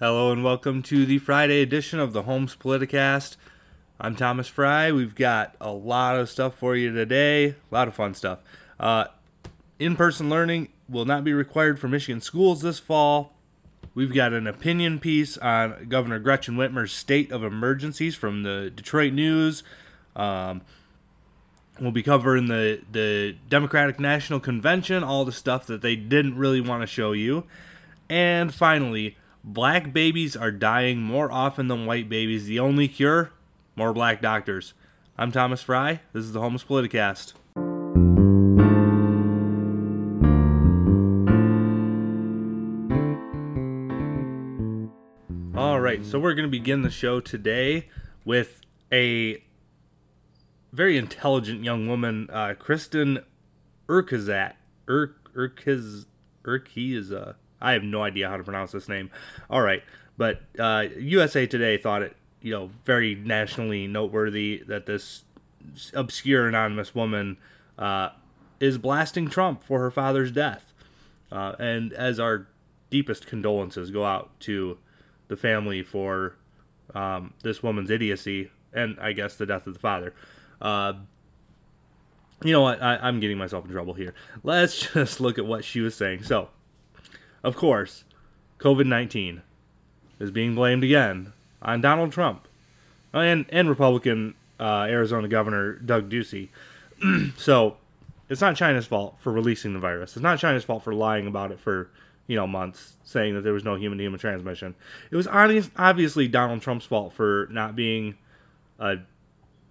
Hello and welcome to the Friday edition of the Holmes Politicast. I'm Thomas Fry. We've got a lot of stuff for you today, a lot of fun stuff. Uh, in person learning will not be required for Michigan schools this fall. We've got an opinion piece on Governor Gretchen Whitmer's state of emergencies from the Detroit News. Um, we'll be covering the, the Democratic National Convention, all the stuff that they didn't really want to show you. And finally, black babies are dying more often than white babies. The only cure? More black doctors. I'm Thomas Fry. This is the Homeless Politicast. All right, so we're going to begin the show today with a very intelligent young woman, uh, Kristen Urkazat. Ur Urkaz Urkiza. I have no idea how to pronounce this name. All right, but uh, USA Today thought it, you know, very nationally noteworthy that this obscure anonymous woman uh, is blasting Trump for her father's death, uh, and as our deepest condolences go out to the family for um, this woman's idiocy and I guess the death of the father. Uh, you know what? I, am getting myself in trouble here. Let's just look at what she was saying. So, of course, COVID 19 is being blamed again on Donald Trump and, and Republican uh, Arizona Governor Doug Ducey. so, it's not China's fault for releasing the virus. It's not China's fault for lying about it for you know months saying that there was no human to human transmission. It was obviously Donald Trump's fault for not being a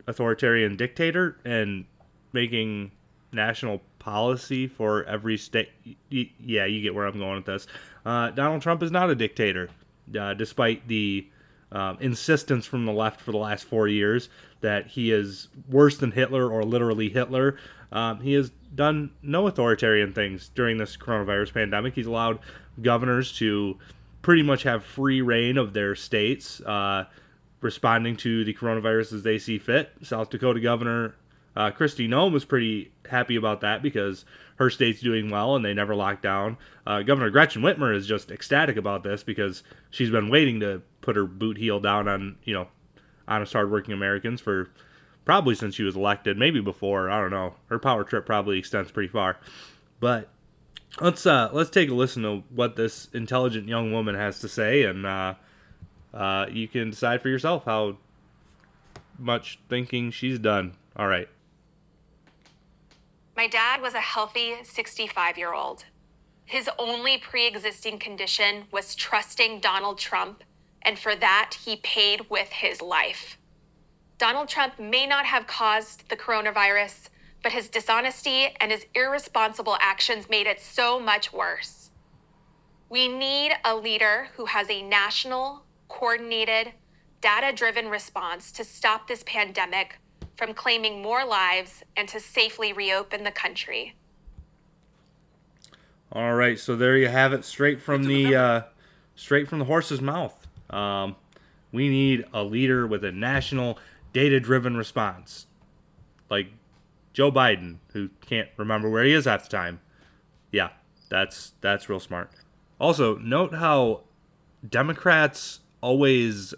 authoritarian dictator and making national policy for every state. Yeah, you get where I'm going with this. Uh, Donald Trump is not a dictator, uh, despite the um, insistence from the left for the last four years that he is worse than Hitler or literally Hitler. Um, he has done no authoritarian things during this coronavirus pandemic. He's allowed governors to pretty much have free reign of their states, uh, responding to the coronavirus as they see fit. South Dakota Governor uh, Kristi Noem was pretty happy about that because her state's doing well and they never locked down. Uh, Governor Gretchen Whitmer is just ecstatic about this because she's been waiting to put her boot heel down on you know honest, hardworking Americans for probably since she was elected, maybe before. I don't know. Her power trip probably extends pretty far. But let's uh, let's take a listen to what this intelligent young woman has to say, and uh, uh, you can decide for yourself how much thinking she's done. All right. My dad was a healthy 65 year old. His only pre existing condition was trusting Donald Trump, and for that, he paid with his life. Donald Trump may not have caused the coronavirus, but his dishonesty and his irresponsible actions made it so much worse. We need a leader who has a national, coordinated, data driven response to stop this pandemic from claiming more lives and to safely reopen the country. All right, so there you have it, straight from the uh, straight from the horse's mouth. Um, we need a leader with a national data driven response. Like Joe Biden, who can't remember where he is half the time. Yeah, that's that's real smart. Also, note how Democrats always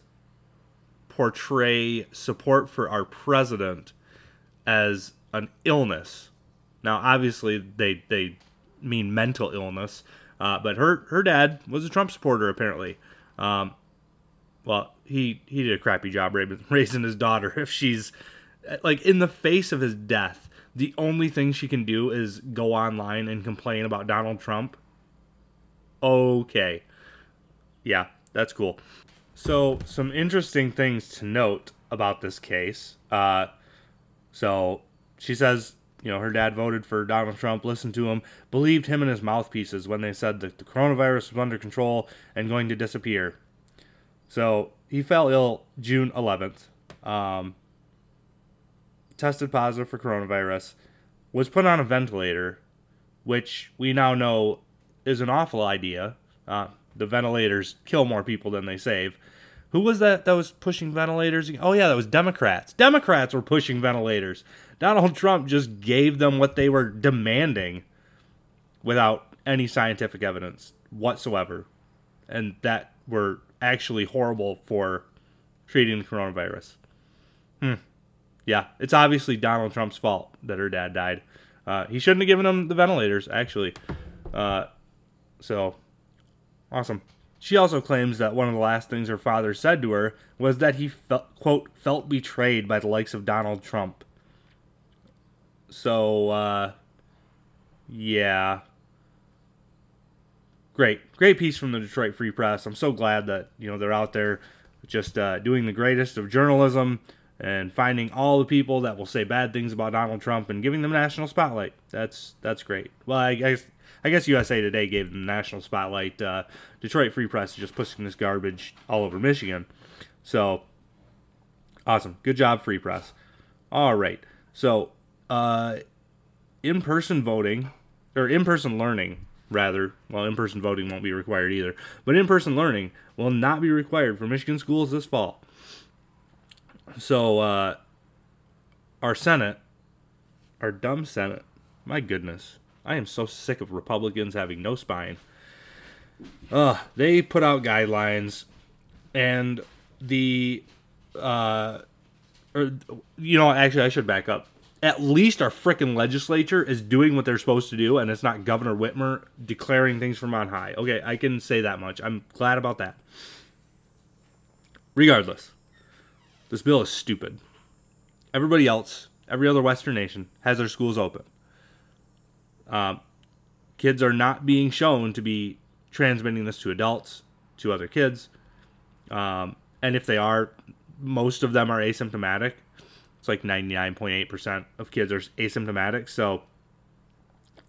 portray support for our president as an illness. Now, obviously, they they mean mental illness, uh, but her her dad was a Trump supporter apparently. Um, well, he he did a crappy job raising his daughter. If she's like in the face of his death, the only thing she can do is go online and complain about Donald Trump. Okay, yeah, that's cool. So, some interesting things to note about this case. Uh, so, she says, you know, her dad voted for Donald Trump, listened to him, believed him and his mouthpieces when they said that the coronavirus was under control and going to disappear. So he fell ill June 11th, um, tested positive for coronavirus, was put on a ventilator, which we now know is an awful idea. Uh, the ventilators kill more people than they save. Who was that that was pushing ventilators? Oh, yeah, that was Democrats. Democrats were pushing ventilators. Donald Trump just gave them what they were demanding without any scientific evidence whatsoever. And that we're actually horrible for treating the coronavirus. Hmm. Yeah, it's obviously Donald Trump's fault that her dad died. Uh, he shouldn't have given them the ventilators, actually. Uh, so, awesome. She also claims that one of the last things her father said to her was that he felt, quote, felt betrayed by the likes of Donald Trump. So, uh, yeah. Great. Great piece from the Detroit Free Press. I'm so glad that, you know, they're out there just uh, doing the greatest of journalism and finding all the people that will say bad things about Donald Trump and giving them national spotlight. That's that's great. Well, I guess I guess USA Today gave them national spotlight. Uh, Detroit Free Press is just pushing this garbage all over Michigan. So awesome, good job, Free Press. All right, so uh, in-person voting or in-person learning rather well in-person voting won't be required either but in-person learning will not be required for michigan schools this fall so uh, our senate our dumb senate my goodness i am so sick of republicans having no spine uh, they put out guidelines and the uh, or you know actually i should back up at least our freaking legislature is doing what they're supposed to do, and it's not Governor Whitmer declaring things from on high. Okay, I can say that much. I'm glad about that. Regardless, this bill is stupid. Everybody else, every other Western nation, has their schools open. Um, kids are not being shown to be transmitting this to adults, to other kids. Um, and if they are, most of them are asymptomatic it's like 99.8% of kids are asymptomatic. So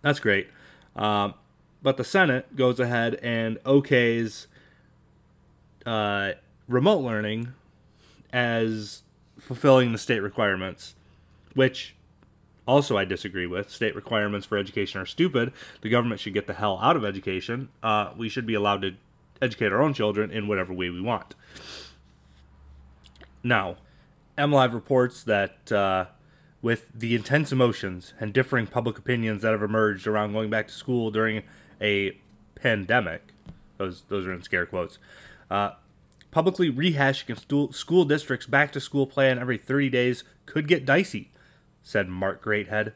that's great. Um, but the Senate goes ahead and okays uh, remote learning as fulfilling the state requirements, which also I disagree with. State requirements for education are stupid. The government should get the hell out of education. Uh, we should be allowed to educate our own children in whatever way we want. Now, MLive reports that uh, with the intense emotions and differing public opinions that have emerged around going back to school during a pandemic, those those are in scare quotes, uh, publicly rehashing school district's back to school plan every 30 days could get dicey, said Mark Greathead.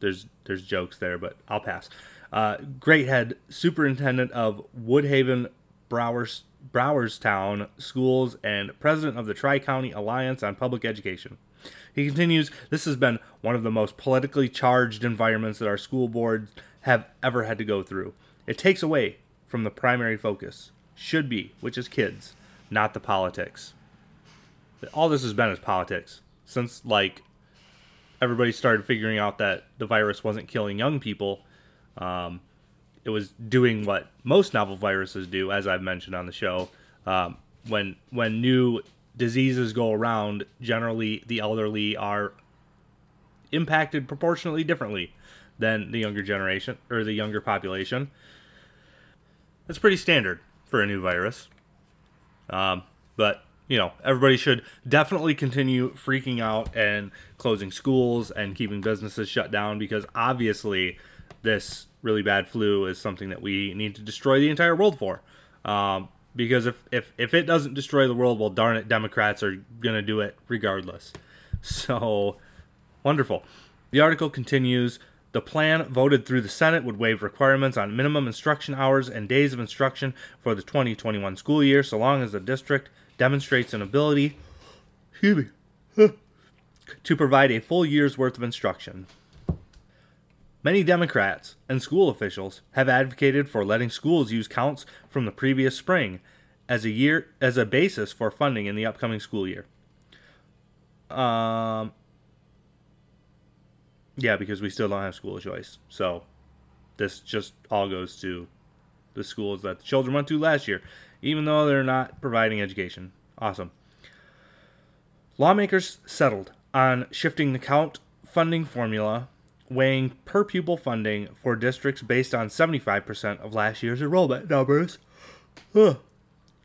There's there's jokes there, but I'll pass. Uh, Greathead, superintendent of Woodhaven Browers Browerstown Schools and president of the Tri County Alliance on Public Education. He continues, This has been one of the most politically charged environments that our school boards have ever had to go through. It takes away from the primary focus, should be, which is kids, not the politics. All this has been is politics. Since, like, everybody started figuring out that the virus wasn't killing young people, um, it was doing what most novel viruses do, as I've mentioned on the show. Um, when when new diseases go around, generally the elderly are impacted proportionately differently than the younger generation or the younger population. That's pretty standard for a new virus. Um, but you know, everybody should definitely continue freaking out and closing schools and keeping businesses shut down because obviously this really bad flu is something that we need to destroy the entire world for. Um, because if, if, if it doesn't destroy the world, well, darn it, Democrats are going to do it regardless. So, wonderful. The article continues The plan voted through the Senate would waive requirements on minimum instruction hours and days of instruction for the 2021 school year so long as the district demonstrates an ability to provide a full year's worth of instruction. Many Democrats and school officials have advocated for letting schools use counts from the previous spring as a year as a basis for funding in the upcoming school year. Um yeah, because we still don't have school choice. So this just all goes to the schools that the children went to last year, even though they're not providing education. Awesome. Lawmakers settled on shifting the count funding formula weighing per pupil funding for districts based on 75% of last year's enrollment numbers. Huh.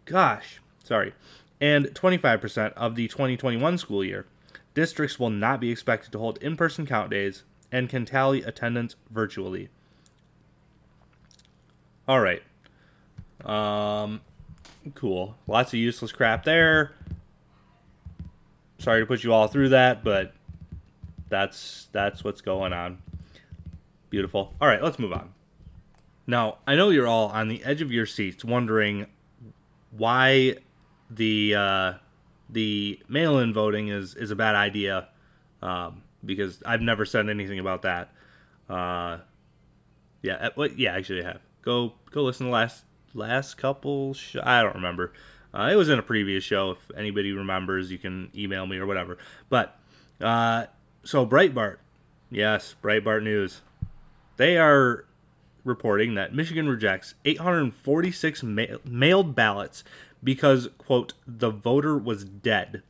Gosh, sorry. And 25% of the 2021 school year. Districts will not be expected to hold in person count days and can tally attendance virtually. All right. Um, Cool. Lots of useless crap there. Sorry to put you all through that, but that's that's what's going on. Beautiful. All right, let's move on. Now, I know you're all on the edge of your seats wondering why the uh, the mail-in voting is is a bad idea um, because I've never said anything about that. Uh, yeah, uh, yeah, actually, I have. Go go listen to last last couple. Sh- I don't remember. Uh, it was in a previous show. If anybody remembers, you can email me or whatever. But uh, so Breitbart, yes, Breitbart News, they are reporting that Michigan rejects 846 ma- mailed ballots because quote the voter was dead.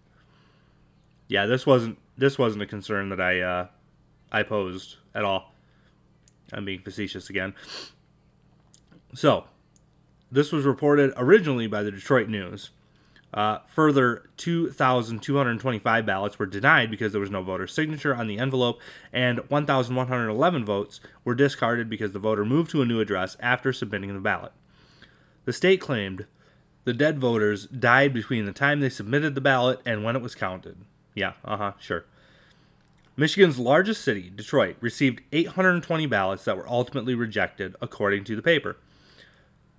Yeah, this wasn't this wasn't a concern that I uh, I posed at all. I'm being facetious again. So, this was reported originally by the Detroit News. Uh, further, 2,225 ballots were denied because there was no voter signature on the envelope, and 1,111 votes were discarded because the voter moved to a new address after submitting the ballot. The state claimed the dead voters died between the time they submitted the ballot and when it was counted. Yeah, uh huh, sure. Michigan's largest city, Detroit, received 820 ballots that were ultimately rejected, according to the paper.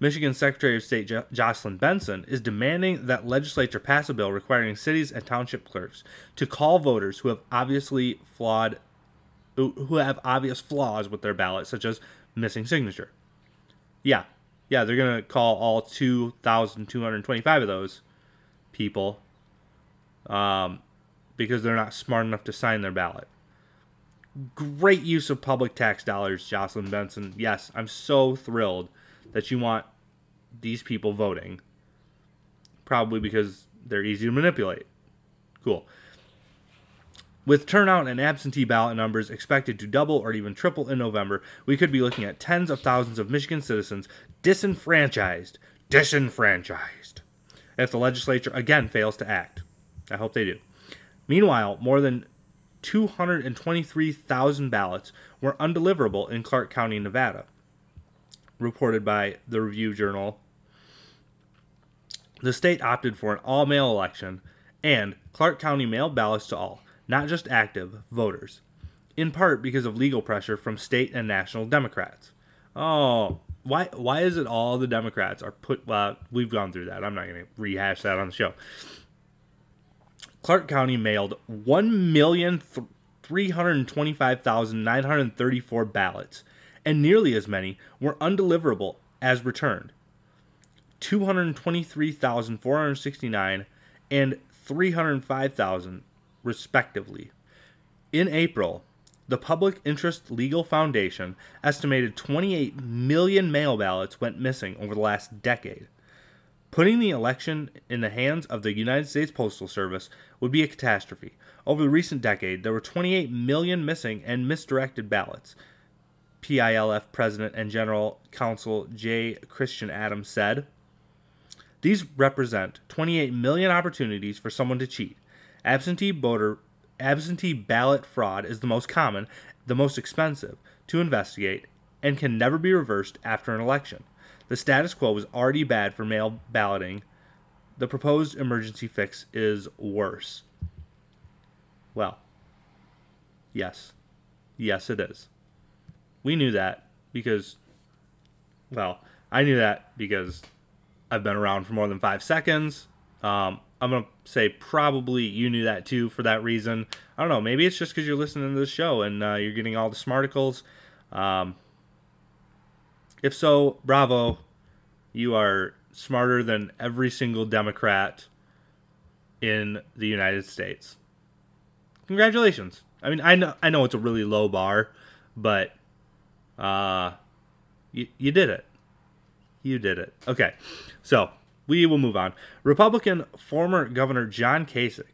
Michigan Secretary of State jo- Jocelyn Benson is demanding that legislature pass a bill requiring cities and township clerks to call voters who have obviously flawed who have obvious flaws with their ballot such as missing signature. Yeah. Yeah, they're going to call all 2225 of those people um, because they're not smart enough to sign their ballot. Great use of public tax dollars, Jocelyn Benson. Yes, I'm so thrilled that you want these people voting. Probably because they're easy to manipulate. Cool. With turnout and absentee ballot numbers expected to double or even triple in November, we could be looking at tens of thousands of Michigan citizens disenfranchised. Disenfranchised. If the legislature again fails to act. I hope they do. Meanwhile, more than 223,000 ballots were undeliverable in Clark County, Nevada reported by the Review Journal. The state opted for an all mail election, and Clark County mailed ballots to all, not just active, voters, in part because of legal pressure from state and national Democrats. Oh, why why is it all the Democrats are put well, we've gone through that. I'm not going to rehash that on the show. Clark County mailed 1,325,934 ballots and nearly as many were undeliverable as returned 223,469 and 305,000 respectively. In April, the Public Interest Legal Foundation estimated 28 million mail ballots went missing over the last decade. Putting the election in the hands of the United States Postal Service would be a catastrophe. Over the recent decade, there were 28 million missing and misdirected ballots, PILF President and General Counsel J. Christian Adams said. These represent 28 million opportunities for someone to cheat. Absentee voter absentee ballot fraud is the most common, the most expensive to investigate, and can never be reversed after an election. The status quo was already bad for mail balloting. The proposed emergency fix is worse. Well, yes. Yes, it is. We knew that because, well, I knew that because I've been around for more than five seconds. Um, I'm to say probably you knew that too for that reason. I don't know. Maybe it's just because you're listening to this show and uh, you're getting all the smarticles. Um, if so, bravo. You are smarter than every single Democrat in the United States. Congratulations. I mean, I know I know it's a really low bar, but uh, you, you did it. You did it. Okay, so we will move on. Republican former Governor John Kasich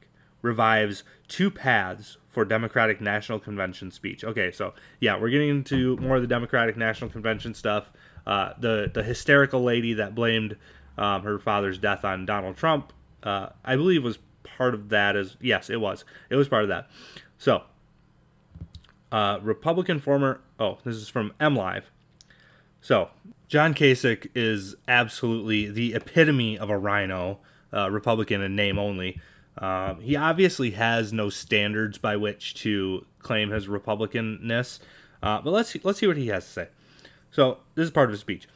revives two paths for Democratic National Convention speech. Okay, so yeah, we're getting into more of the Democratic National Convention stuff. Uh, the the hysterical lady that blamed um, her father's death on Donald Trump, uh, I believe, was part of that. As yes, it was. It was part of that. So uh, Republican former, oh, this is from M Live. So, John Kasich is absolutely the epitome of a RINO, uh, Republican in name only. Um, he obviously has no standards by which to claim his Republicanness, uh, but let's let's see what he has to say. So this is part of his speech.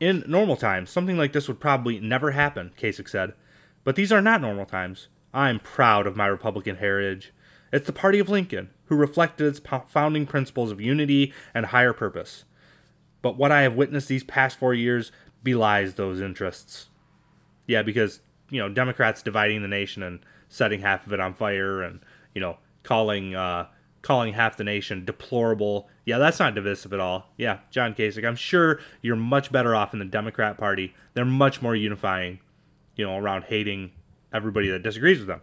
In normal times, something like this would probably never happen, Kasich said. But these are not normal times. I'm proud of my Republican heritage. It's the party of Lincoln, who reflected its founding principles of unity and higher purpose. But what I have witnessed these past four years belies those interests. Yeah, because, you know, Democrats dividing the nation and setting half of it on fire and, you know, calling uh, calling half the nation deplorable. Yeah, that's not divisive at all. Yeah, John Kasich, I'm sure you're much better off in the Democrat Party. They're much more unifying, you know, around hating everybody that disagrees with them.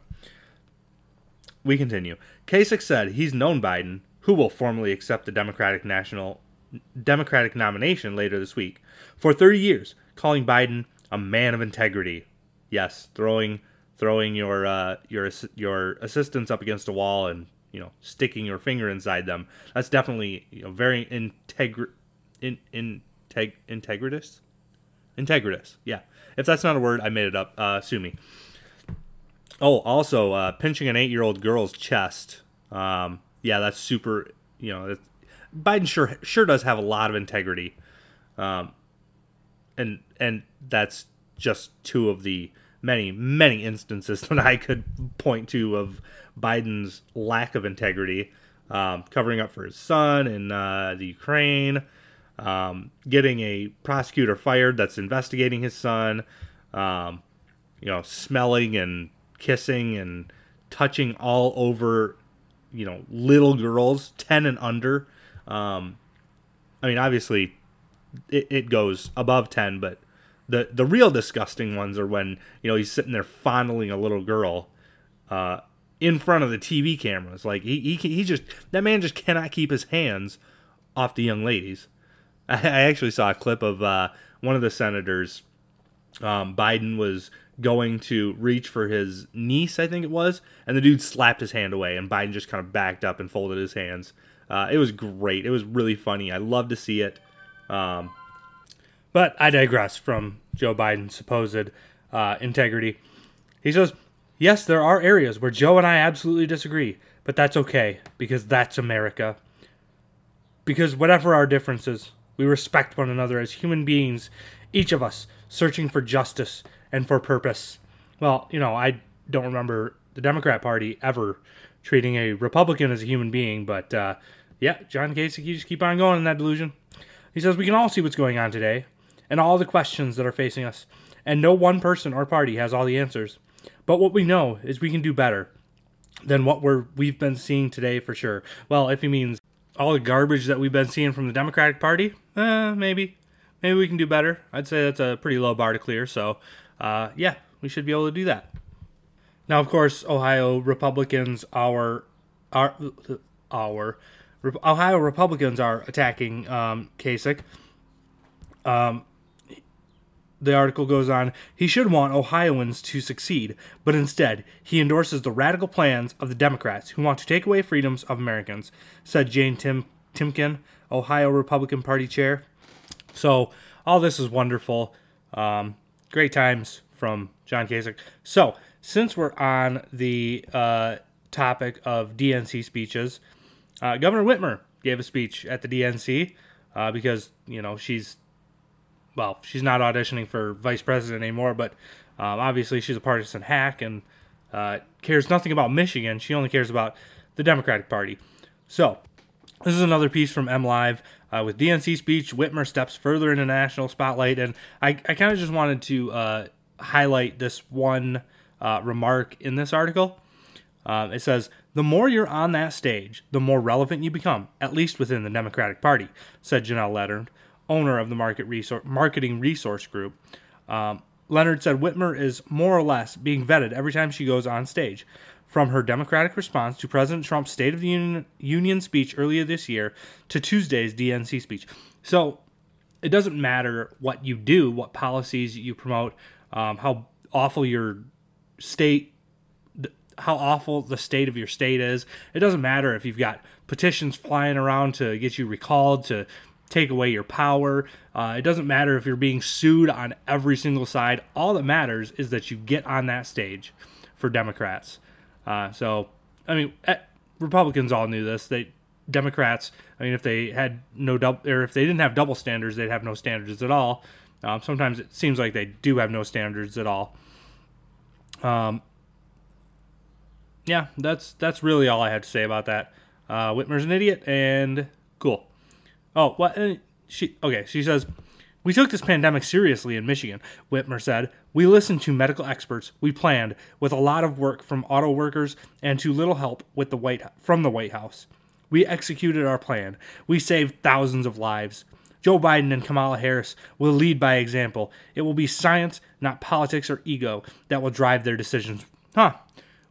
We continue. Kasich said he's known Biden, who will formally accept the Democratic National Democratic nomination later this week, for 30 years, calling Biden a man of integrity. Yes, throwing throwing your uh, your your assistants up against a wall and you know sticking your finger inside them. That's definitely you know very integri in integ integritous integritous. Yeah, if that's not a word, I made it up. Uh, sue me. Oh, also uh, pinching an eight-year-old girl's chest. Um, yeah, that's super. You know, Biden sure sure does have a lot of integrity, um, and and that's just two of the many many instances that I could point to of Biden's lack of integrity, um, covering up for his son in uh, the Ukraine, um, getting a prosecutor fired that's investigating his son, um, you know, smelling and kissing and touching all over, you know, little girls, 10 and under. Um, I mean, obviously, it, it goes above 10, but the the real disgusting ones are when you know he's sitting there fondling a little girl uh, in front of the TV cameras. Like he, he he just that man just cannot keep his hands off the young ladies. I, I actually saw a clip of uh, one of the senators. Um, Biden was going to reach for his niece, I think it was, and the dude slapped his hand away, and Biden just kind of backed up and folded his hands. Uh, it was great. It was really funny. I love to see it. Um, but I digress from Joe Biden's supposed uh, integrity. He says Yes, there are areas where Joe and I absolutely disagree, but that's okay because that's America. Because whatever our differences, we respect one another as human beings, each of us searching for justice and for purpose. Well, you know, I don't remember the Democrat Party ever treating a Republican as a human being, but uh, yeah, John Kasich, you just keep on going in that delusion. He says we can all see what's going on today and all the questions that are facing us, and no one person or party has all the answers. But what we know is we can do better than what we're we've been seeing today for sure. Well, if he means all the garbage that we've been seeing from the Democratic Party, uh, maybe, maybe we can do better. I'd say that's a pretty low bar to clear. So, uh, yeah, we should be able to do that. Now, of course, Ohio Republicans are are our Ohio Republicans are attacking um, Kasich. Um, the article goes on, he should want Ohioans to succeed, but instead, he endorses the radical plans of the Democrats who want to take away freedoms of Americans, said Jane Tim- Timken, Ohio Republican Party chair. So, all this is wonderful. Um, great times from John Kasich. So, since we're on the uh, topic of DNC speeches, uh, Governor Whitmer gave a speech at the DNC uh, because, you know, she's well, she's not auditioning for vice president anymore, but um, obviously she's a partisan hack and uh, cares nothing about Michigan. She only cares about the Democratic Party. So, this is another piece from MLive. Uh, with DNC speech, Whitmer steps further into national spotlight, and I, I kind of just wanted to uh, highlight this one uh, remark in this article. Uh, it says, The more you're on that stage, the more relevant you become, at least within the Democratic Party, said Janelle Leonard owner of the market resource, marketing resource group. Um, Leonard said Whitmer is more or less being vetted every time she goes on stage. From her Democratic response to President Trump's State of the Union, speech earlier this year to Tuesday's DNC speech. So it doesn't matter what you do, what policies you promote, um, how awful your state, how awful the state of your state is. It doesn't matter if you've got petitions flying around to get you recalled, to take away your power. Uh, it doesn't matter if you're being sued on every single side. All that matters is that you get on that stage for Democrats. Uh, so, I mean, eh, Republicans all knew this. They Democrats. I mean, if they had no double, or if they didn't have double standards, they'd have no standards at all. Um, sometimes it seems like they do have no standards at all. Um, yeah, that's that's really all I had to say about that. Uh, Whitmer's an idiot, and cool. Oh, what? Uh, she okay? She says we took this pandemic seriously in Michigan. Whitmer said we listened to medical experts. We planned with a lot of work from auto workers and too little help with the White from the White House. We executed our plan. We saved thousands of lives. Joe Biden and Kamala Harris will lead by example. It will be science, not politics or ego, that will drive their decisions. Huh.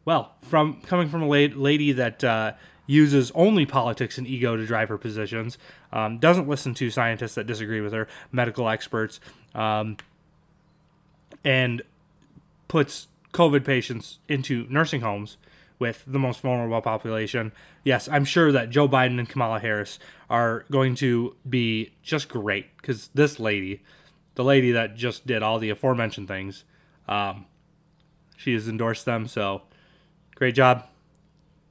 Well, from coming from a lady that uh, uses only politics and ego to drive her positions, um, doesn't listen to scientists that disagree with her, medical experts, um, and puts COVID patients into nursing homes with the most vulnerable population. Yes, I'm sure that Joe Biden and Kamala Harris are going to be just great because this lady, the lady that just did all the aforementioned things, um, she has endorsed them. So great job.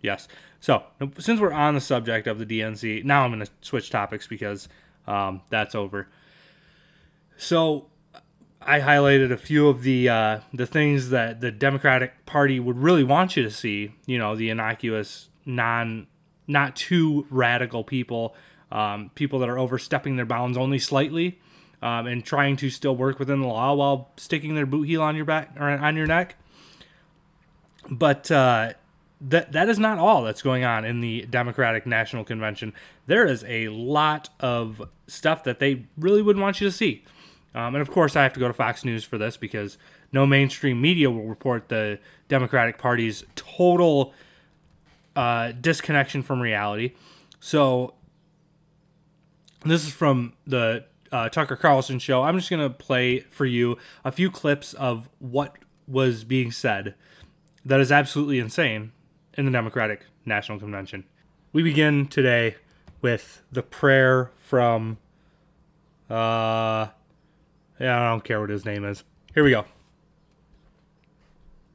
Yes. So, since we're on the subject of the DNC, now I'm going to switch topics because um, that's over. So, I highlighted a few of the uh, the things that the Democratic Party would really want you to see. You know, the innocuous, non, not too radical people, um, people that are overstepping their bounds only slightly, um, and trying to still work within the law while sticking their boot heel on your back or on your neck. But uh, that that is not all that's going on in the Democratic National Convention. There is a lot of stuff that they really wouldn't want you to see. Um, and of course, I have to go to Fox News for this because no mainstream media will report the Democratic Party's total uh, disconnection from reality. So, this is from the uh, Tucker Carlson show. I'm just going to play for you a few clips of what was being said that is absolutely insane in the Democratic National Convention. We begin today with the prayer from, uh, yeah, I don't care what his name is. Here we go.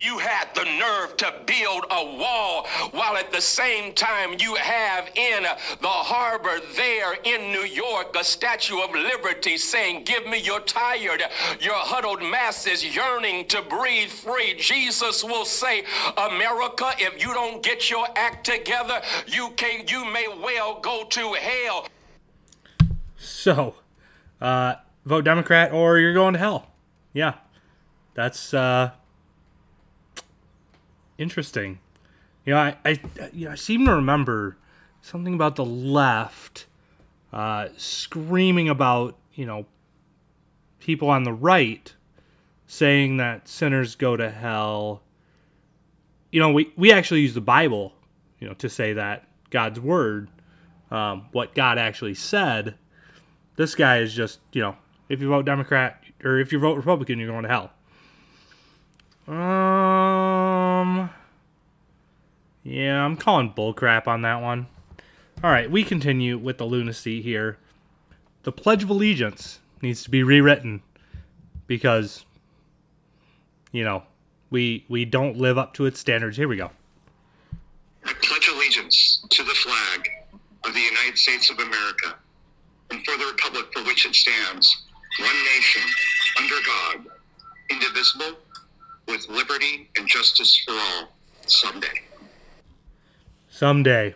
You had the nerve to build a wall while at the same time you have in the harbor there in New York a Statue of Liberty saying, Give me your tired, your huddled masses yearning to breathe free. Jesus will say, America, if you don't get your act together, you can you may well go to hell. So, uh, vote Democrat or you're going to hell. Yeah. That's uh interesting. You know, I, I, you know, I seem to remember something about the left uh, screaming about, you know, people on the right saying that sinners go to hell. You know, we, we actually use the Bible, you know, to say that God's word, um, what God actually said. This guy is just, you know, if you vote Democrat or if you vote Republican, you're going to hell. Um. Yeah, I'm calling bullcrap on that one. All right, we continue with the lunacy here. The Pledge of Allegiance needs to be rewritten because, you know, we we don't live up to its standards. Here we go. I pledge allegiance to the flag of the United States of America and for the republic for which it stands, one nation, under God, indivisible with liberty and justice for all someday. Someday.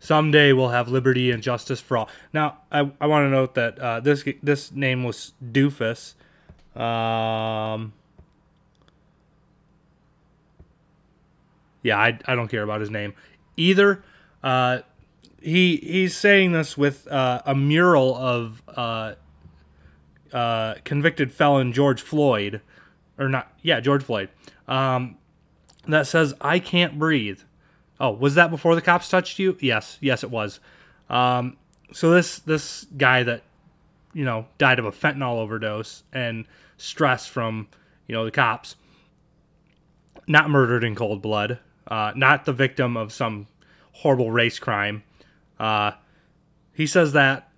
Someday we'll have liberty and justice for all. Now, I, I want to note that uh, this this name was Doofus. Um, yeah, I, I don't care about his name either. Uh, he he's saying this with uh, a mural of uh, uh, convicted felon George Floyd or not, yeah, George Floyd, um, that says, I can't breathe. Oh, was that before the cops touched you? Yes, yes, it was. Um, so this this guy that you know died of a fentanyl overdose and stress from you know the cops, not murdered in cold blood, uh, not the victim of some horrible race crime. Uh, he says that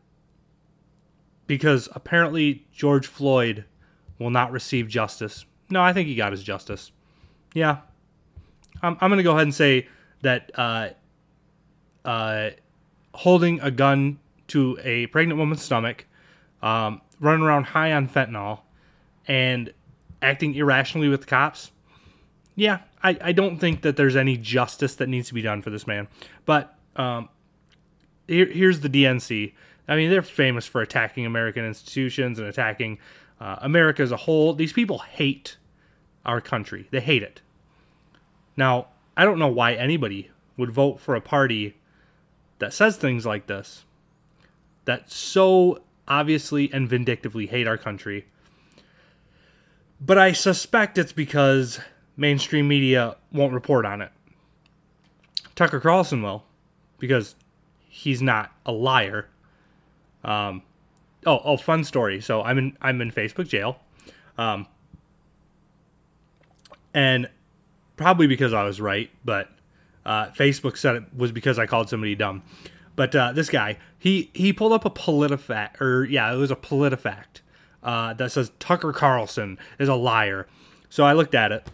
because apparently George Floyd will not receive justice. No, I think he got his justice. Yeah. I'm, I'm going to go ahead and say that uh, uh, holding a gun to a pregnant woman's stomach, um, running around high on fentanyl, and acting irrationally with cops, yeah, I, I don't think that there's any justice that needs to be done for this man. But um, here, here's the DNC. I mean, they're famous for attacking American institutions and attacking uh, America as a whole. These people hate our country, they hate it. Now, I don't know why anybody would vote for a party that says things like this, that so obviously and vindictively hate our country. But I suspect it's because mainstream media won't report on it. Tucker Carlson will, because he's not a liar. Um, oh, oh, fun story. So I'm in I'm in Facebook jail, um, and probably because I was right, but uh, Facebook said it was because I called somebody dumb. But uh, this guy, he he pulled up a PolitiFact, or yeah, it was a PolitiFact uh, that says Tucker Carlson is a liar. So I looked at it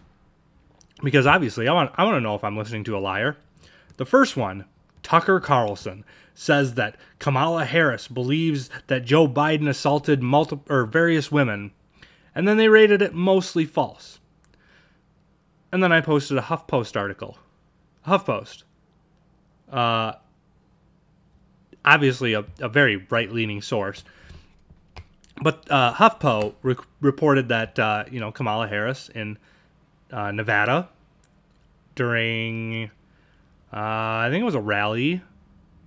because obviously I want I want to know if I'm listening to a liar. The first one, Tucker Carlson says that Kamala Harris believes that Joe Biden assaulted multiple or various women, and then they rated it mostly false. And then I posted a HuffPost article. HuffPost. Uh, obviously a, a very right-leaning source. But uh, HuffPo re- reported that uh, you know Kamala Harris in uh, Nevada during uh, I think it was a rally.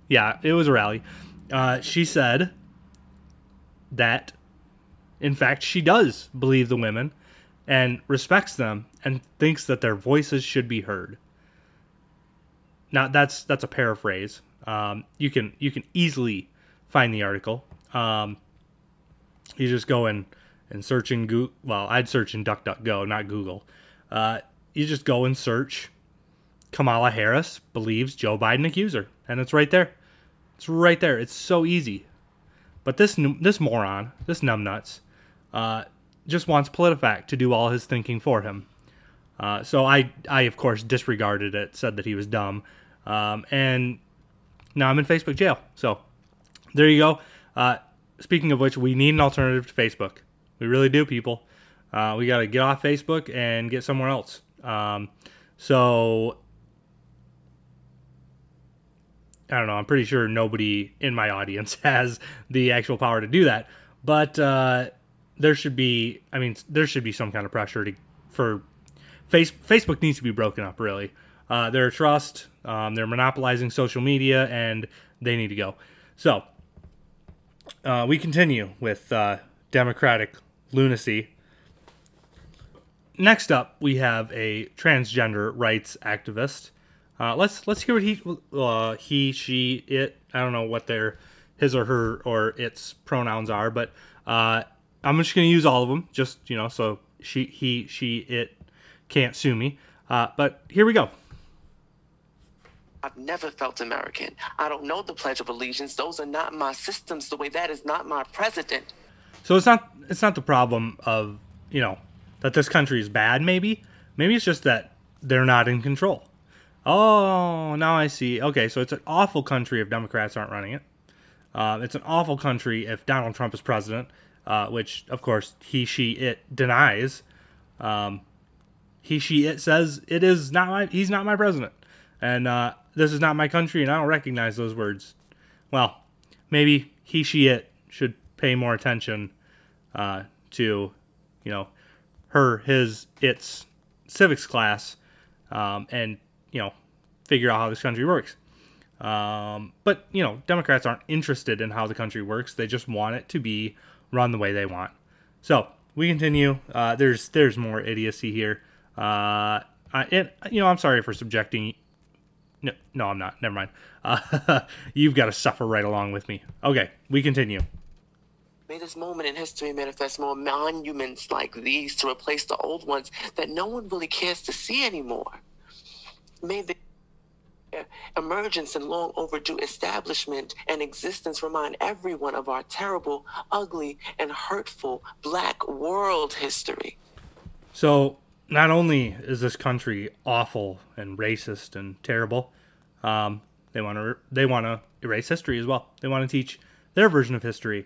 Yeah, it was a rally. Uh, she said that, in fact, she does believe the women and respects them and thinks that their voices should be heard. Now that's that's a paraphrase. Um, you can you can easily find the article. Um, you just go in and search in Google. Well, I'd search in DuckDuckGo, not Google. Uh, you just go and search Kamala Harris believes Joe Biden accuser, and it's right there. It's right there. It's so easy. But this this moron, this numbnuts, uh, just wants PolitiFact to do all his thinking for him. Uh, so I, I of course disregarded it, said that he was dumb, um, and now I'm in Facebook jail. So there you go. Uh, speaking of which, we need an alternative to Facebook. We really do, people. Uh, we got to get off Facebook and get somewhere else. Um, so I don't know. I'm pretty sure nobody in my audience has the actual power to do that. But uh, there should be. I mean, there should be some kind of pressure to for face Facebook needs to be broken up. Really, uh, they're a trust. Um, they're monopolizing social media, and they need to go. So uh, we continue with uh, Democratic lunacy. Next up, we have a transgender rights activist. Uh, let's let's hear what he uh, he she it I don't know what their his or her or its pronouns are, but uh, I'm just gonna use all of them, just you know, so she he she it can't sue me. Uh, but here we go. I've never felt American. I don't know the Pledge of Allegiance. Those are not my systems. The way that is not my president. So it's not it's not the problem of you know that this country is bad. Maybe maybe it's just that they're not in control. Oh, now I see. Okay, so it's an awful country if Democrats aren't running it. Uh, it's an awful country if Donald Trump is president, uh, which of course he, she, it denies. Um, he, she, it says it is not my. He's not my president, and uh, this is not my country, and I don't recognize those words. Well, maybe he, she, it should pay more attention uh, to, you know, her, his, its civics class, um, and you know, figure out how this country works. Um, but you know, Democrats aren't interested in how the country works. They just want it to be run the way they want. So we continue. Uh, there's there's more idiocy here. Uh, I, and you know, I'm sorry for subjecting. No, no, I'm not. Never mind. Uh, you've got to suffer right along with me. Okay, we continue. May this moment in history manifest more monuments like these to replace the old ones that no one really cares to see anymore. May the emergence and long overdue establishment and existence remind everyone of our terrible, ugly, and hurtful black world history. So, not only is this country awful and racist and terrible, um, they want to they want to erase history as well. They want to teach their version of history,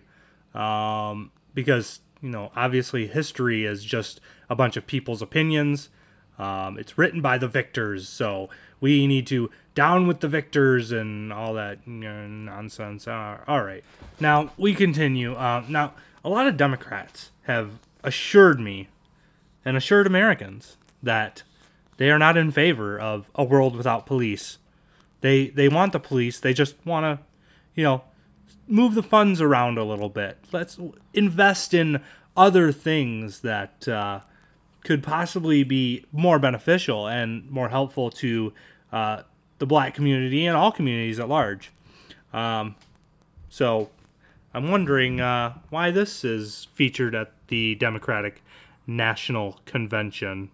um, because you know obviously history is just a bunch of people's opinions. Um, it's written by the victors, so we need to down with the victors and all that nonsense. Uh, all right, now we continue. Uh, now a lot of Democrats have assured me and assured Americans that they are not in favor of a world without police. They they want the police. They just want to, you know, move the funds around a little bit. Let's invest in other things that uh, could possibly be more beneficial and more helpful to uh, the black community and all communities at large. Um, so I'm wondering uh, why this is featured at the Democratic National Convention.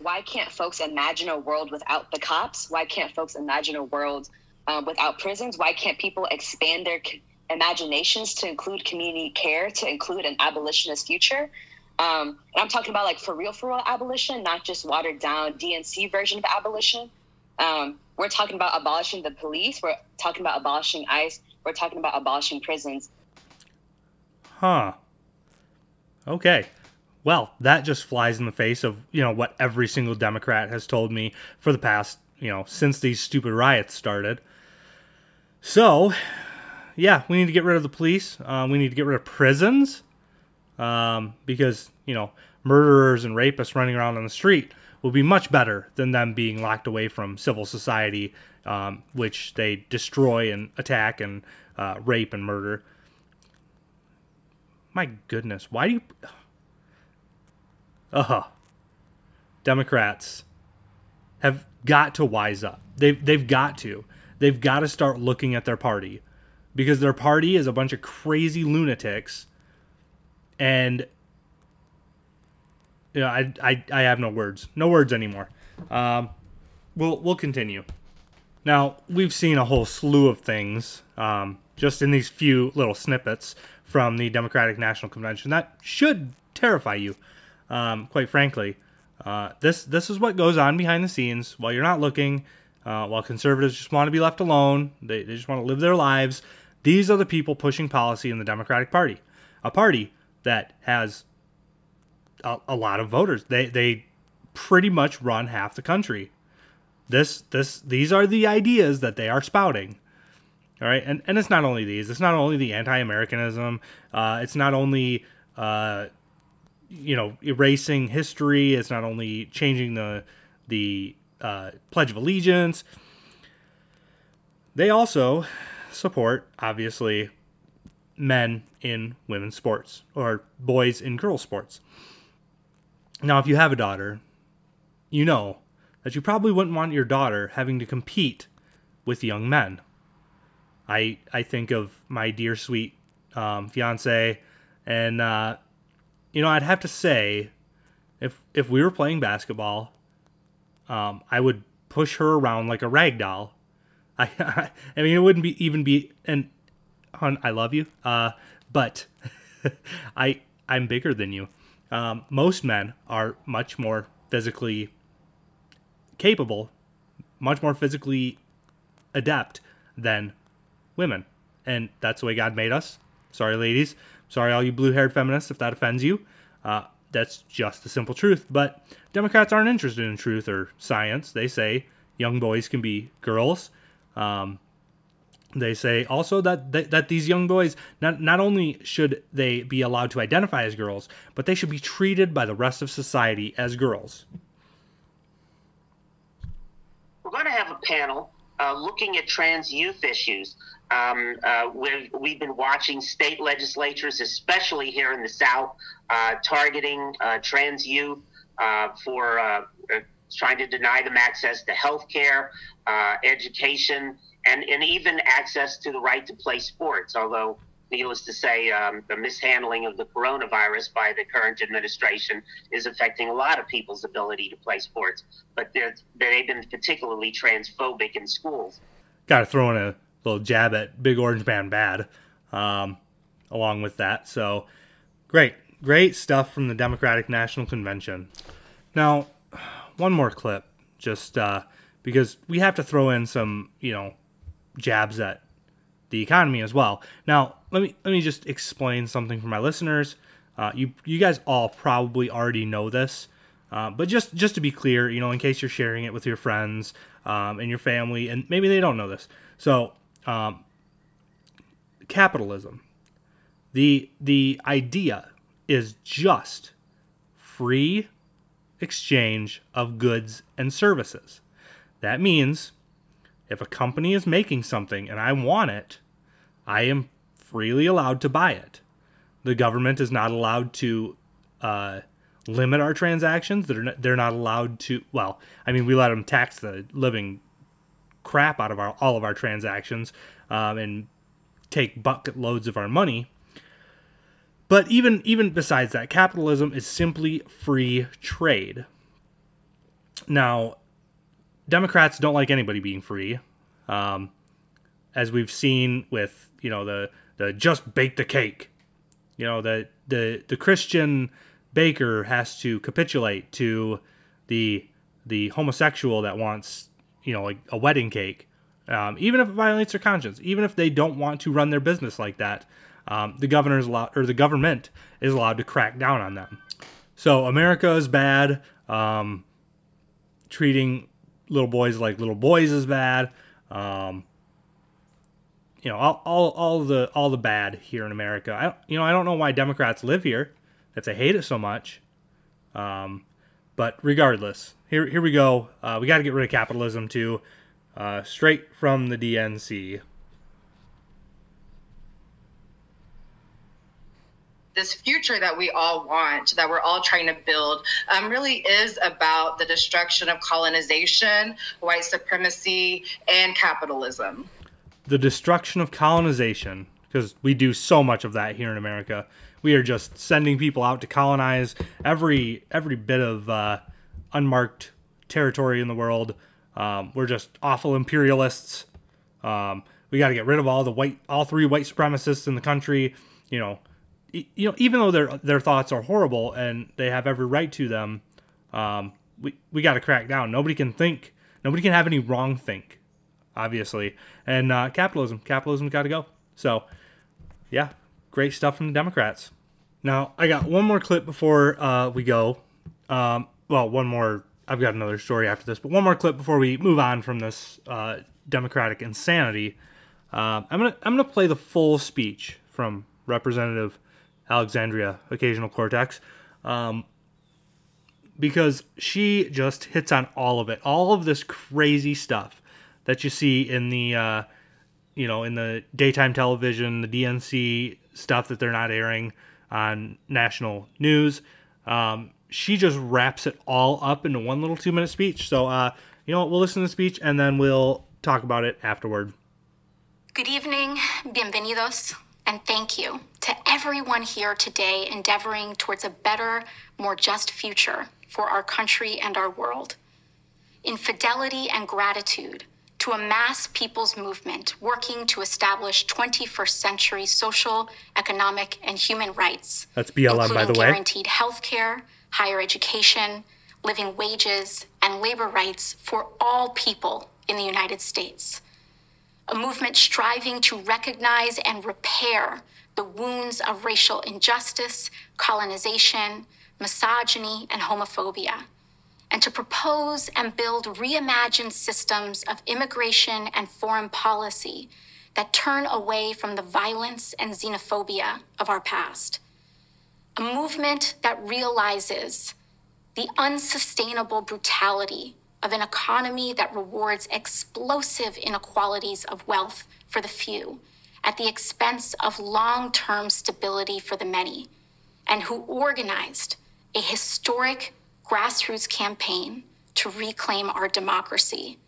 Why can't folks imagine a world without the cops? Why can't folks imagine a world um, without prisons? Why can't people expand their imaginations to include community care, to include an abolitionist future? Um, and I'm talking about like for real, for real abolition, not just watered down DNC version of abolition. Um, we're talking about abolishing the police. We're talking about abolishing ICE. We're talking about abolishing prisons. Huh. Okay. Well, that just flies in the face of, you know, what every single Democrat has told me for the past, you know, since these stupid riots started. So, yeah, we need to get rid of the police. Um, we need to get rid of prisons um, because, you know, murderers and rapists running around on the street will be much better than them being locked away from civil society, um, which they destroy and attack and uh, rape and murder. My goodness, why do you? Uh huh. Democrats have got to wise up. They've they've got to. They've got to start looking at their party because their party is a bunch of crazy lunatics, and know, I I I have no words, no words anymore. Um, we'll we'll continue. Now we've seen a whole slew of things um, just in these few little snippets from the Democratic National Convention. That should terrify you, um, quite frankly. Uh, this this is what goes on behind the scenes while you're not looking. Uh, while conservatives just want to be left alone, they, they just want to live their lives. These are the people pushing policy in the Democratic Party, a party that has a, a lot of voters. They they pretty much run half the country. This this these are the ideas that they are spouting. All right, and and it's not only these. It's not only the anti-Americanism. Uh, it's not only uh, you know erasing history. It's not only changing the the uh, Pledge of Allegiance. They also support, obviously, men in women's sports or boys in girls' sports. Now, if you have a daughter, you know that you probably wouldn't want your daughter having to compete with young men. I I think of my dear sweet um, fiance, and uh, you know I'd have to say, if if we were playing basketball, um, I would push her around like a rag doll. I I mean it wouldn't be even be and hon I love you, uh, but I I'm bigger than you. Um, most men are much more physically capable, much more physically adept than women. And that's the way God made us. Sorry, ladies. Sorry, all you blue haired feminists, if that offends you. Uh, that's just the simple truth. But Democrats aren't interested in truth or science. They say young boys can be girls. Um, they say also that, that that these young boys not not only should they be allowed to identify as girls, but they should be treated by the rest of society as girls. We're going to have a panel uh, looking at trans youth issues. Um, uh, we've, we've been watching state legislatures, especially here in the South, uh, targeting uh, trans youth uh, for uh, trying to deny them access to health care, education, and, and even access to the right to play sports. Although needless to say, um, the mishandling of the coronavirus by the current administration is affecting a lot of people's ability to play sports. But they've been particularly transphobic in schools. Got to throw in a little jab at Big Orange Man Bad um, along with that. So great, great stuff from the Democratic National Convention. Now, one more clip, just uh, because we have to throw in some, you know, jabs at the economy as well. Now, let me let me just explain something for my listeners. Uh, you you guys all probably already know this, uh, but just just to be clear, you know, in case you're sharing it with your friends um, and your family, and maybe they don't know this. So, um, capitalism, the the idea is just free exchange of goods and services. That means if a company is making something and I want it, I am freely allowed to buy it. The government is not allowed to uh, limit our transactions. They're not, they're not allowed to. Well, I mean, we let them tax the living crap out of our all of our transactions um, and take bucket loads of our money. But even even besides that, capitalism is simply free trade. Now, Democrats don't like anybody being free, um, as we've seen with you know the the just bake the cake. You know the the the Christian baker has to capitulate to the the homosexual that wants you know like a wedding cake, um, even if it violates their conscience, even if they don't want to run their business like that. Um, the governor is allowed, or the government is allowed to crack down on them. So America is bad. Um, treating little boys like little boys is bad. Um, you know, all, all, all the all the bad here in America. I you know I don't know why Democrats live here if they hate it so much. Um, but regardless, here here we go. Uh, we got to get rid of capitalism too. Uh, straight from the DNC. This future that we all want, that we're all trying to build, um, really is about the destruction of colonization, white supremacy, and capitalism. The destruction of colonization, because we do so much of that here in America. We are just sending people out to colonize every every bit of uh, unmarked territory in the world. Um, we're just awful imperialists. Um, we got to get rid of all the white, all three white supremacists in the country. You know, you know, even though their their thoughts are horrible and they have every right to them, um, we we got to crack down. Nobody can think. Nobody can have any wrong think, obviously. And uh, capitalism, capitalism got to go. So, yeah, great stuff from the Democrats. Now I got one more clip before uh, we go. Um, well, one more. I've got another story after this, but one more clip before we move on from this uh, Democratic insanity. Uh, I'm gonna I'm gonna play the full speech from Representative Alexandria Occasional Cortex, um, because she just hits on all of it, all of this crazy stuff that you see in the, uh, you know, in the daytime television, the DNC stuff that they're not airing on national news. Um, she just wraps it all up into one little two minute speech. So, uh, you know what? We'll listen to the speech and then we'll talk about it afterward. Good evening. Bienvenidos and thank you to everyone here today endeavoring towards a better, more just future for our country and our world. In fidelity and gratitude to a mass people's movement working to establish 21st century social, economic, and human rights. That's BLM, by the way. Guaranteed health care, higher education, living wages, and labor rights for all people in the United States a movement striving to recognize and repair the wounds of racial injustice, colonization, misogyny, and homophobia, and to propose and build reimagined systems of immigration and foreign policy that turn away from the violence and xenophobia of our past. A movement that realizes the unsustainable brutality of an economy that rewards explosive inequalities of wealth for the few at the expense of long term stability for the many, and who organized a historic grassroots campaign to reclaim our democracy.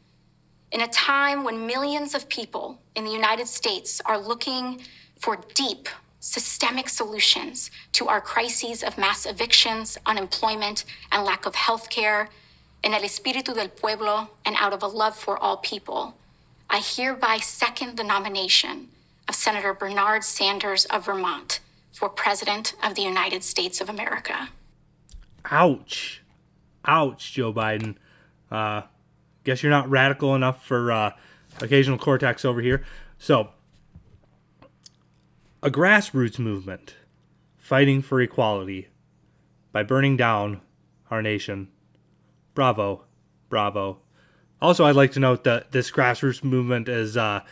In a time when millions of people in the United States are looking for deep, systemic solutions to our crises of mass evictions, unemployment, and lack of health care, in el espíritu del pueblo, and out of a love for all people, I hereby second the nomination of Senator Bernard Sanders of Vermont for President of the United States of America. Ouch. Ouch, Joe Biden. Uh, guess you're not radical enough for uh, occasional cortex over here. So, a grassroots movement fighting for equality by burning down our nation. Bravo. Bravo. Also, I'd like to note that this grassroots movement is uh,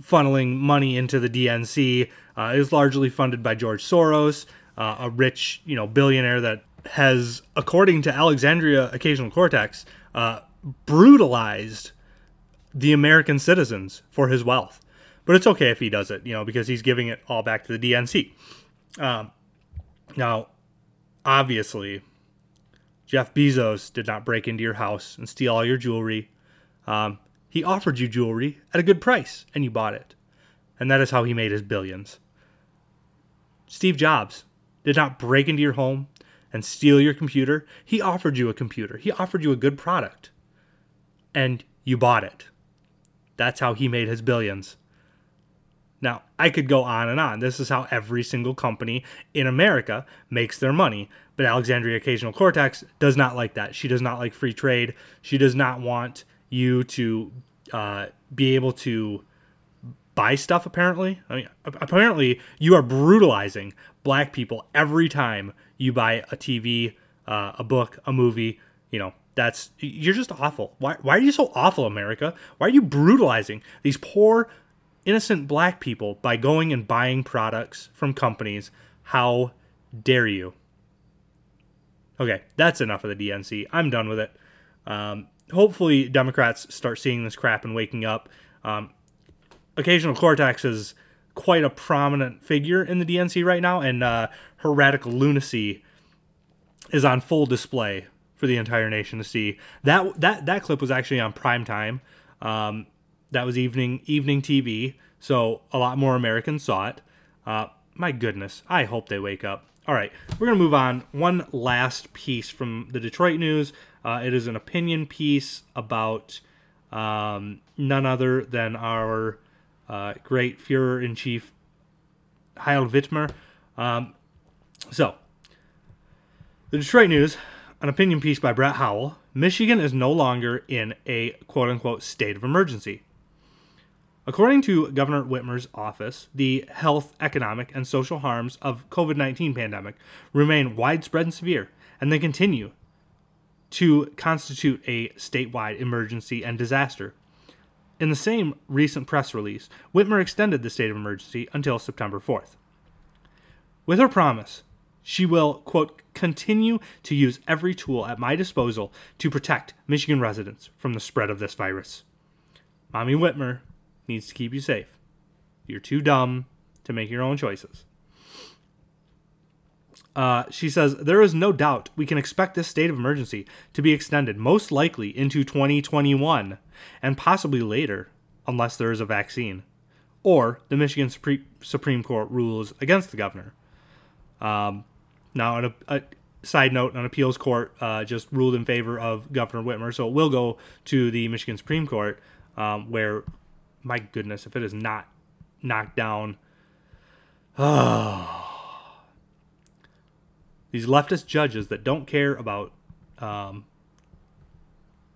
funneling money into the DNC. Uh, is largely funded by George Soros, uh, a rich, you know, billionaire that has, according to Alexandria Occasional Cortex, uh, brutalized the American citizens for his wealth. But it's okay if he does it, you know, because he's giving it all back to the DNC. Um, now, obviously, Jeff Bezos did not break into your house and steal all your jewelry. Um, he offered you jewelry at a good price, and you bought it. And that is how he made his billions. Steve Jobs did not break into your home and steal your computer. He offered you a computer, he offered you a good product, and you bought it. That's how he made his billions. Now, I could go on and on. This is how every single company in America makes their money. But Alexandria Occasional Cortex does not like that. She does not like free trade. She does not want you to uh, be able to buy stuff, apparently. I mean, apparently, you are brutalizing black people every time you buy a TV, uh, a book, a movie. You know, that's, you're just awful. Why, why are you so awful, America? Why are you brutalizing these poor, innocent black people by going and buying products from companies. How dare you? Okay, that's enough of the DNC. I'm done with it. Um, hopefully, Democrats start seeing this crap and waking up. Um, Occasional Cortex is quite a prominent figure in the DNC right now, and uh, her radical lunacy is on full display for the entire nation to see. That that that clip was actually on prime time. Um, that was evening evening TV, so a lot more Americans saw it. Uh, my goodness, I hope they wake up. All right, we're gonna move on. One last piece from the Detroit News. Uh, it is an opinion piece about um, none other than our uh, great Führer in Chief Heil Whitmer. Um, so, the Detroit News, an opinion piece by Brett Howell. Michigan is no longer in a quote unquote state of emergency. According to Governor Whitmer's office, the health, economic, and social harms of COVID-19 pandemic remain widespread and severe, and they continue to constitute a statewide emergency and disaster. In the same recent press release, Whitmer extended the state of emergency until September 4th. With her promise, she will, quote, continue to use every tool at my disposal to protect Michigan residents from the spread of this virus. Mommy Whitmer needs to keep you safe. You're too dumb to make your own choices. Uh, she says, There is no doubt we can expect this state of emergency to be extended, most likely into 2021 and possibly later, unless there is a vaccine, or the Michigan Supreme Court rules against the governor. Um, now, a, a, side note, an appeals court uh, just ruled in favor of Governor Whitmer, so it will go to the Michigan Supreme Court, um, where, my goodness, if it is not knocked down, these leftist judges that don't care about um,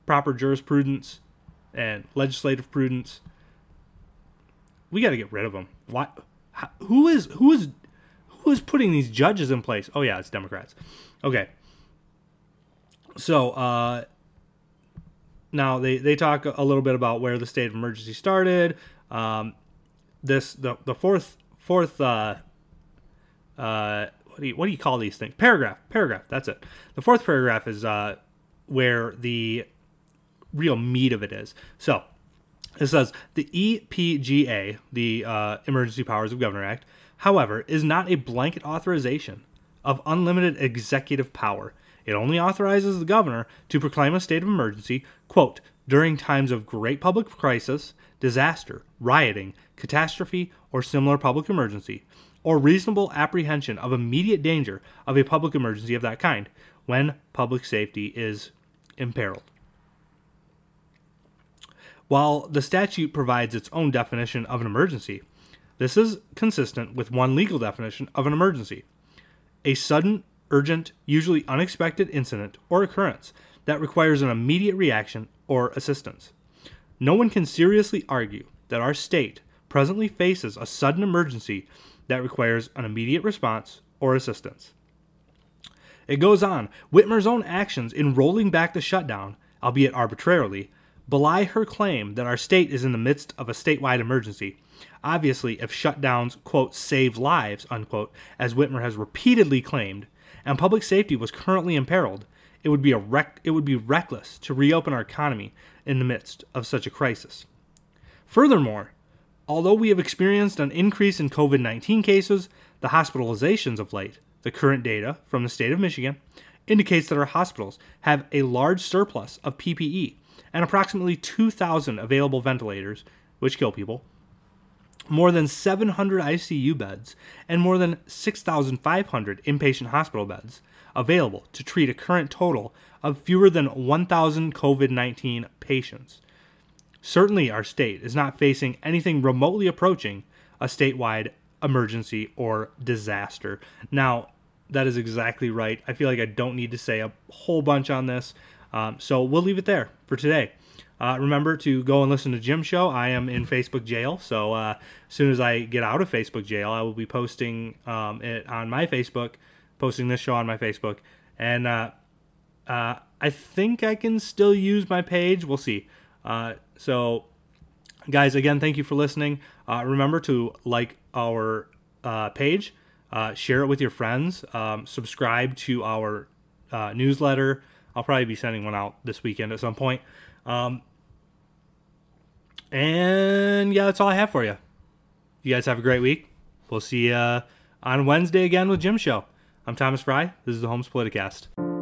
proper jurisprudence and legislative prudence, we got to get rid of them. Why? Who is who is who is putting these judges in place? Oh yeah, it's Democrats. Okay. So uh, now they they talk a little bit about where the state of emergency started. Um, this the the fourth fourth uh, uh, what do you what do you call these things? Paragraph, paragraph. That's it. The fourth paragraph is uh, where the real meat of it is. So it says the EPGA, the uh, Emergency Powers of Governor Act, however, is not a blanket authorization of unlimited executive power. It only authorizes the governor to proclaim a state of emergency, quote, during times of great public crisis, disaster, rioting, catastrophe, or similar public emergency, or reasonable apprehension of immediate danger of a public emergency of that kind when public safety is imperiled. While the statute provides its own definition of an emergency, this is consistent with one legal definition of an emergency a sudden, urgent, usually unexpected incident or occurrence that requires an immediate reaction or assistance. No one can seriously argue that our state presently faces a sudden emergency that requires an immediate response or assistance. It goes on, Whitmer's own actions in rolling back the shutdown, albeit arbitrarily, belie her claim that our state is in the midst of a statewide emergency. Obviously, if shutdowns, quote, save lives, unquote, as Whitmer has repeatedly claimed, and public safety was currently imperiled, it would be a rec- it would be reckless to reopen our economy in the midst of such a crisis. Furthermore, although we have experienced an increase in COVID 19 cases, the hospitalizations of late, the current data from the state of Michigan, indicates that our hospitals have a large surplus of PPE and approximately 2,000 available ventilators, which kill people, more than 700 ICU beds, and more than 6,500 inpatient hospital beds available to treat a current total of fewer than 1,000 COVID 19 patients. Certainly, our state is not facing anything remotely approaching a statewide emergency or disaster. Now, that is exactly right. I feel like I don't need to say a whole bunch on this. Um, so we'll leave it there for today. Uh, remember to go and listen to Jim's show. I am in Facebook jail, so uh, as soon as I get out of Facebook jail, I will be posting um, it on my Facebook, posting this show on my Facebook, and uh, uh I think I can still use my page. We'll see. Uh, so, guys, again, thank you for listening. Uh, remember to like our page, share it with your friends, um, subscribe to our newsletter. I'll probably be sending one out this weekend at some point. Um, and yeah, that's all I have for you. You guys have a great week. We'll see you on Wednesday again with Jim Show. I'm Thomas Fry. This is the Holmes Politicast.